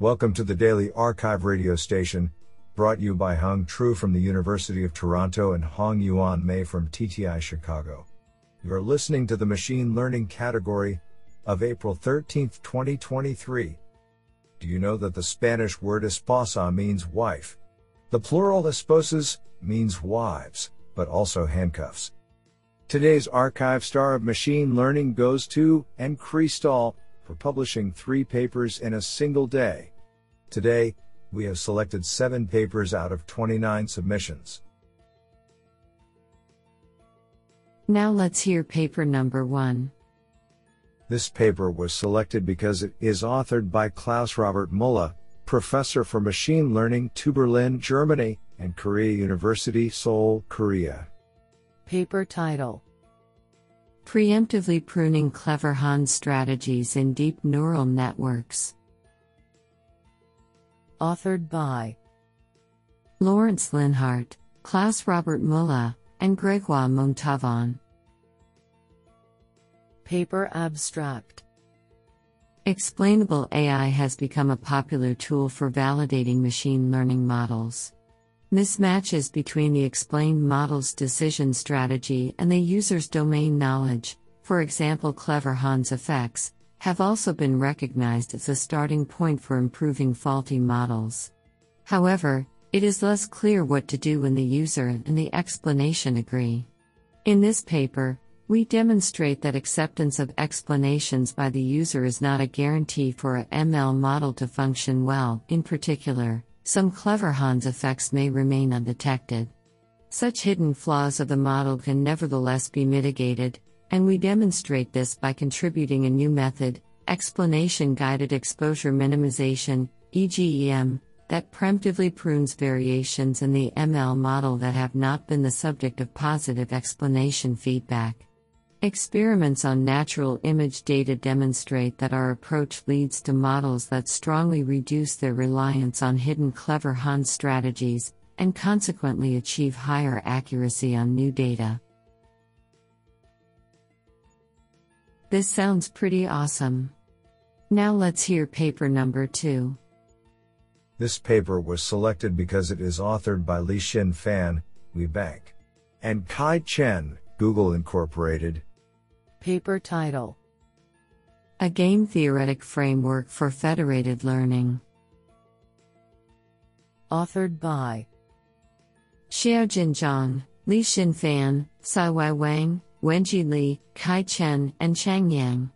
Welcome to the Daily arXiv radio station, brought you by Hung Tru from the University of Toronto and Hong Yuan Mei from TTI Chicago. You're listening to the Machine Learning category of April 13, 2023. Do you know that the Spanish word esposa means wife? The plural esposas means wives, but also handcuffs. Today's arXiv star of machine learning goes to. Cristal for publishing three papers in a single day. Today, we have selected seven papers out of 29 submissions. Now let's hear paper number one. This paper was selected because it is authored by Klaus Robert Müller, professor for machine learning to Berlin, Germany, and Korea University, Seoul, Korea. Paper title Preemptively Pruning Clever Hans Strategies in Deep Neural Networks. Authored by Lawrence Linhardt, Klaus Robert Müller, and Gregoire Montavon. Paper Abstract Explainable AI has become a popular tool for validating machine learning models. Mismatches between the explained model's decision strategy and the user's domain knowledge, for example, clever Hans effects, have also been recognized as a starting point for improving faulty models. However, it is less clear what to do when the user and the explanation agree. In this paper, we demonstrate that acceptance of explanations by the user is not a guarantee for a ML model to function well, in particular, some clever Hans effects may remain undetected. Such hidden flaws of the model can nevertheless be mitigated, and we demonstrate this by contributing a new method, explanation guided exposure minimization, EGEM, that preemptively prunes variations in the ML model that have not been the subject of positive explanation feedback. Experiments on natural image data demonstrate that our approach leads to models that strongly reduce their reliance on hidden clever Hans strategies, and consequently achieve higher accuracy on new data. This sounds pretty awesome. Now let's hear paper number two. This paper was selected because it is authored by Lixin Fan, WeBank, and Kai Chen, Google Incorporated, Paper title A Game Theoretic Framework for Federated Learning. Authored by Xiaojin Zhang, Li Fan, Siwei Wang, Wenjie Li, Kai Chen, and Qiang Yang.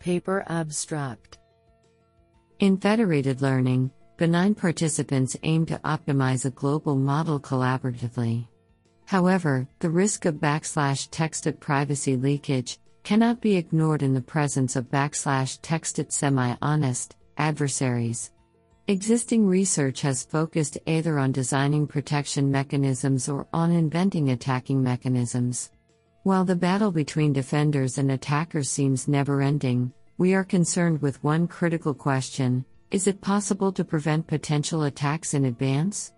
Paper Abstract In federated learning, benign participants aim to optimize a global model collaboratively. However, the risk of backslash texted privacy leakage cannot be ignored in the presence of backslash texted semi honest adversaries. Existing research has focused either on designing protection mechanisms or on inventing attacking mechanisms. While the battle between defenders and attackers seems never ending, we are concerned with one critical question is it possible to prevent potential attacks in advance?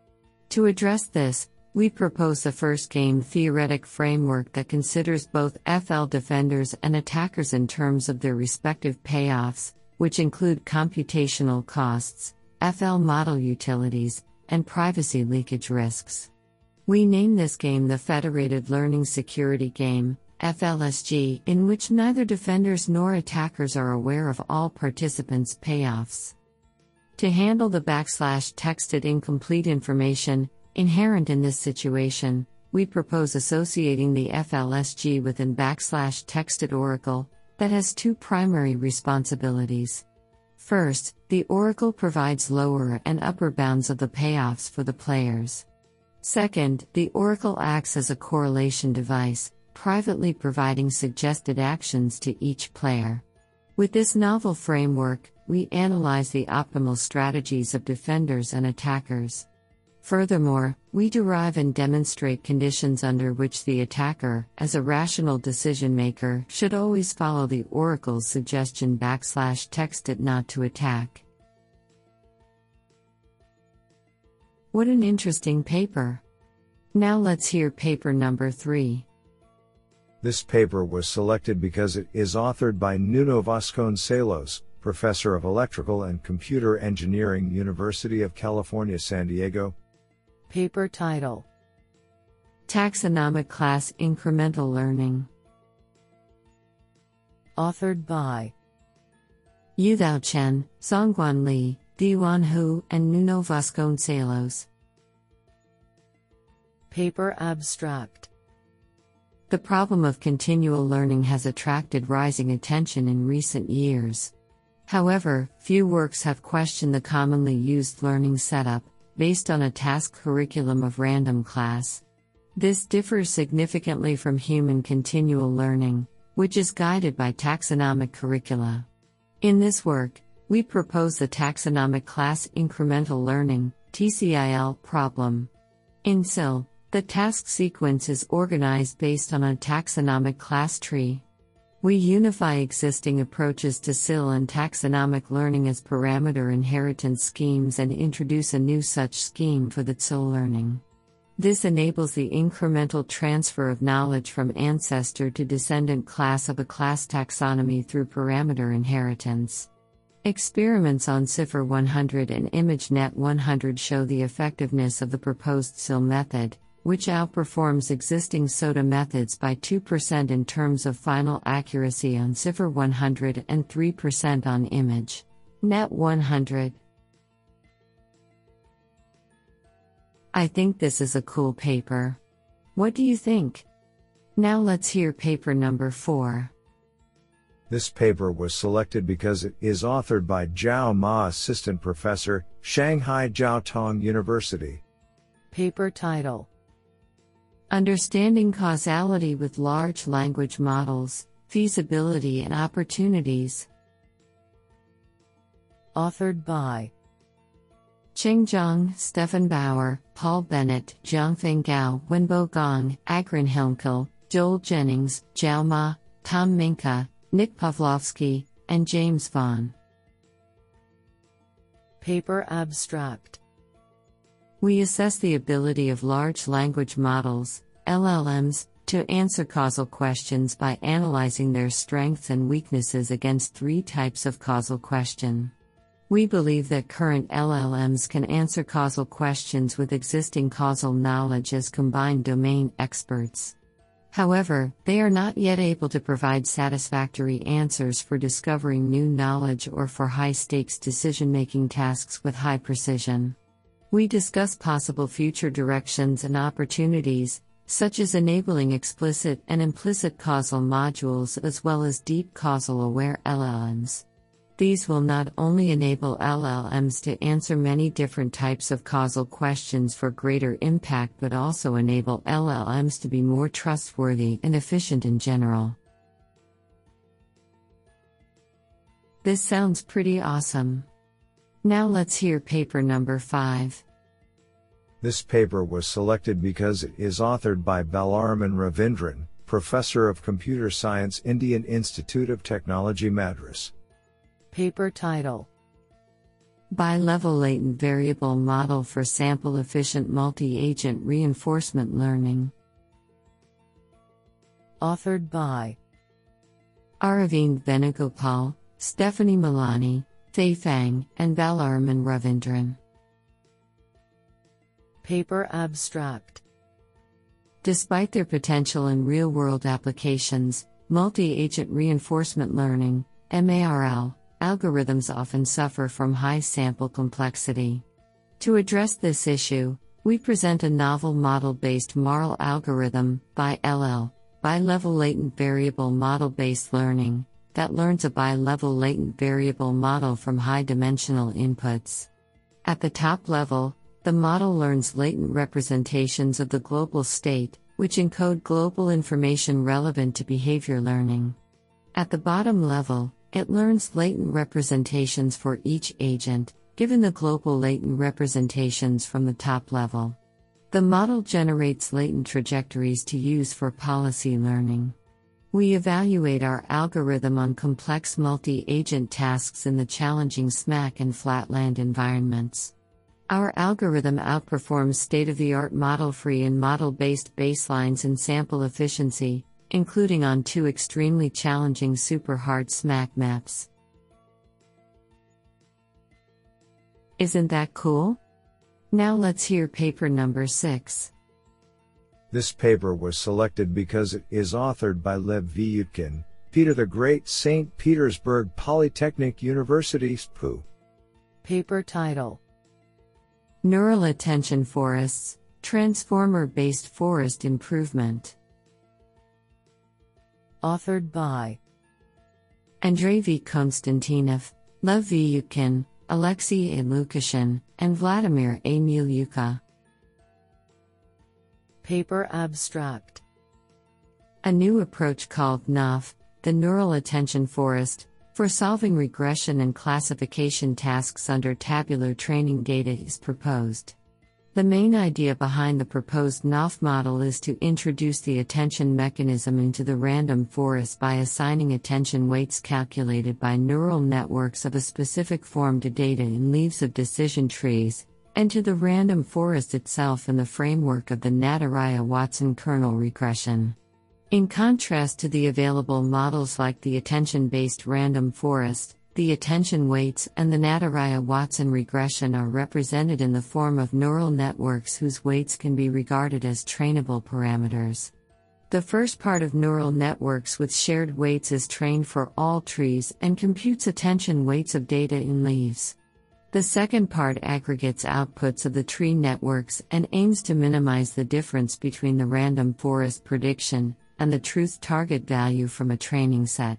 To address this, we propose a first game theoretic framework that considers both FL defenders and attackers in terms of their respective payoffs, which include computational costs, FL model utilities, and privacy leakage risks. We name this game the Federated Learning Security Game, FLSG, in which neither defenders nor attackers are aware of all participants' payoffs. To handle the backslash texted incomplete information, Inherent in this situation, we propose associating the FLSG with an backslash texted oracle that has two primary responsibilities. First, the oracle provides lower and upper bounds of the payoffs for the players. Second, the oracle acts as a correlation device, privately providing suggested actions to each player. With this novel framework, we analyze the optimal strategies of defenders and attackers. Furthermore, we derive and demonstrate conditions under which the attacker, as a rational decision maker, should always follow the oracle's suggestion backslash text it not to attack. What an interesting paper! Now let's hear paper number three. This paper was selected because it is authored by Nuno Vasconcelos, Professor of Electrical and Computer Engineering, University of California, San Diego. Paper title Taxonomic Class Incremental Learning. Authored by Yu Yudao Chen, Zhongguan Li, Diwan Hu, and Nuno Vasconcelos. Paper abstract The problem of continual learning has attracted rising attention in recent years. However, few works have questioned the commonly used learning setup, based on a task curriculum of random class. This differs significantly from human continual learning, which is guided by taxonomic curricula. In this work, we propose the taxonomic class incremental learning TCIL problem. In SIL, the task sequence is organized based on a taxonomic class tree. We unify existing approaches to CIL and taxonomic learning as parameter inheritance schemes and introduce a new such scheme for the CIL learning. This enables the incremental transfer of knowledge from ancestor to descendant class of a class taxonomy through parameter inheritance. Experiments on CIFAR 100 and ImageNet 100 show the effectiveness of the proposed CIL method, which outperforms existing SOTA methods by 2% in terms of final accuracy on CIFAR 100 and 3% on Image Net 100. I think this is a cool paper. What do you think? Now let's hear paper number 4. This paper was selected because it is authored by Zhao Ma Assistant Professor, Shanghai Jiao Tong University. Paper title Understanding causality with large language models, feasibility and opportunities. Authored by Qing Zhang, Stefan Bauer, Paul Bennett, Jiangfeng Gao, Wenbo Gong, Agrin Hilmkil, Joel Jennings, Zhao Ma, Tom Minka, Nick Pawlowski, and James Vaughan. Paper abstract we assess the ability of large language models, LLMs, to answer causal questions by analyzing their strengths and weaknesses against three types of causal question. We believe that current LLMs can answer causal questions with existing causal knowledge as combined domain experts. However, they are not yet able to provide satisfactory answers for discovering new knowledge or for high stakes decision making tasks with high precision. We discuss possible future directions and opportunities, such as enabling explicit and implicit causal modules as well as deep causal aware LLMs. These will not only enable LLMs to answer many different types of causal questions for greater impact but also enable LLMs to be more trustworthy and efficient in general. This sounds pretty awesome. Now let's hear paper number 5. This paper was selected because it is authored by Balaraman Ravindran, Professor of Computer Science, Indian Institute of Technology, Madras. Paper title Bi-level latent variable model for sample efficient multi-agent reinforcement learning. Authored by Aravind Venugopal, Stephanie Milani, Fei Fang, and Balaraman Ravindran. Paper abstract Despite their potential in real world applications, multi agent reinforcement learning, MARL, algorithms often suffer from high sample complexity. To address this issue, we present a novel model based MARL algorithm, BiLL, bi level latent variable model based learning, that learns a bi level latent variable model from high dimensional inputs. At the top level, the model learns latent representations of the global state, which encode global information relevant to behavior learning. At the bottom level, it learns latent representations for each agent, given the global latent representations from the top level. The model generates latent trajectories to use for policy learning. We evaluate our algorithm on complex multi agent tasks in the challenging SMAC and flatland environments. Our algorithm outperforms state of the art model free and model based baselines in sample efficiency, including on two extremely challenging super hard SMAC maps. Isn't that cool? Now let's hear paper number 6. This paper was selected because it is authored by Lev V. Utkin, Peter the Great, St. Petersburg Polytechnic University, SPU. Paper title Neural Attention Forests Transformer Based Forest Improvement. Authored by Andrei V. Konstantinov, Lev V. Utkin, Alexei A. Lukashin, and Vladimir A. Muliukha. Paper abstract A new approach called NAF, the Neural Attention Forest, for solving regression and classification tasks under tabular training data is proposed. The main idea behind the proposed NAF model is to introduce the attention mechanism into the random forest by assigning attention weights calculated by neural networks of a specific form to data in leaves of decision trees, and to the random forest itself in the framework of the Nadaraya Watson kernel regression. In contrast to the available models like the attention based random forest, the attention weights and the Nadaraya Watson regression are represented in the form of neural networks whose weights can be regarded as trainable parameters. The first part of neural networks with shared weights is trained for all trees and computes attention weights of data in leaves. The second part aggregates outputs of the tree networks and aims to minimize the difference between the random forest prediction and the truth target value from a training set.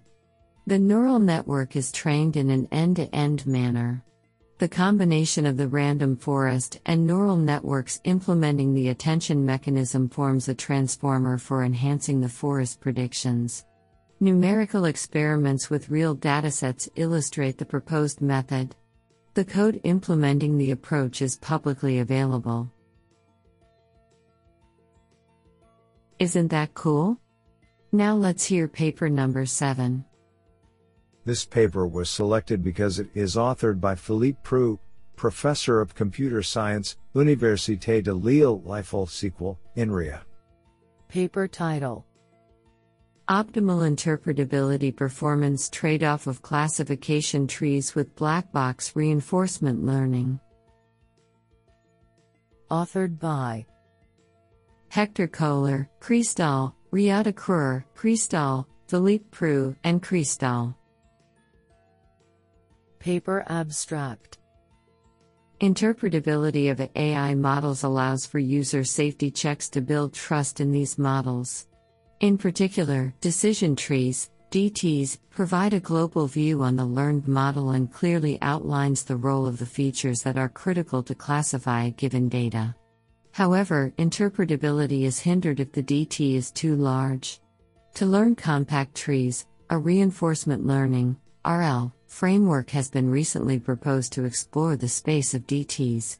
The neural network is trained in an end to end manner. The combination of the random forest and neural networks implementing the attention mechanism forms a transformer for enhancing the forest predictions. Numerical experiments with real datasets illustrate the proposed method. The code implementing the approach is publicly available. Isn't that cool? Now let's hear paper number 7. This paper was selected because it is authored by Philippe Preux, Professor of Computer Science, Université de Lille Liefeld Sequel, INRIA. Paper title Optimal Interpretability Performance Trade off of Classification Trees with Black Box Reinforcement Learning. Authored by Hector Kohler, Christol, Riad Akrour, Christol, Philippe Preux, and Christol. Paper abstract Interpretability of AI models allows for user safety checks to build trust in these models. In particular, decision trees, DTs, provide a global view on the learned model and clearly outlines the role of the features that are critical to classify given data. However, interpretability is hindered if the DT is too large. To learn compact trees, a reinforcement learning RL framework has been recently proposed to explore the space of DTs.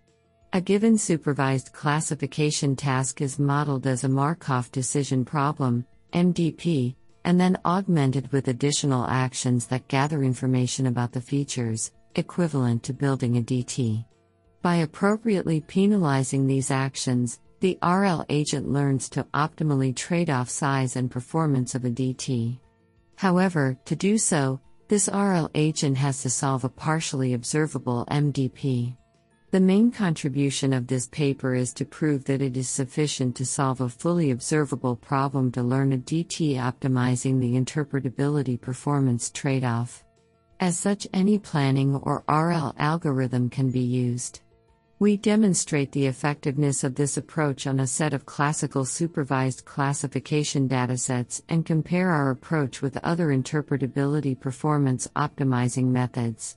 A given supervised classification task is modeled as a Markov decision problem, MDP, and then augmented with additional actions that gather information about the features, equivalent to building a DT. By appropriately penalizing these actions, the RL agent learns to optimally trade off size and performance of a DT. However, to do so, this RL agent has to solve a partially observable MDP. The main contribution of this paper is to prove that it is sufficient to solve a fully observable problem to learn a DT optimizing the interpretability performance trade off. As such, any planning or RL algorithm can be used. We demonstrate the effectiveness of this approach on a set of classical supervised classification datasets and compare our approach with other interpretability performance optimizing methods.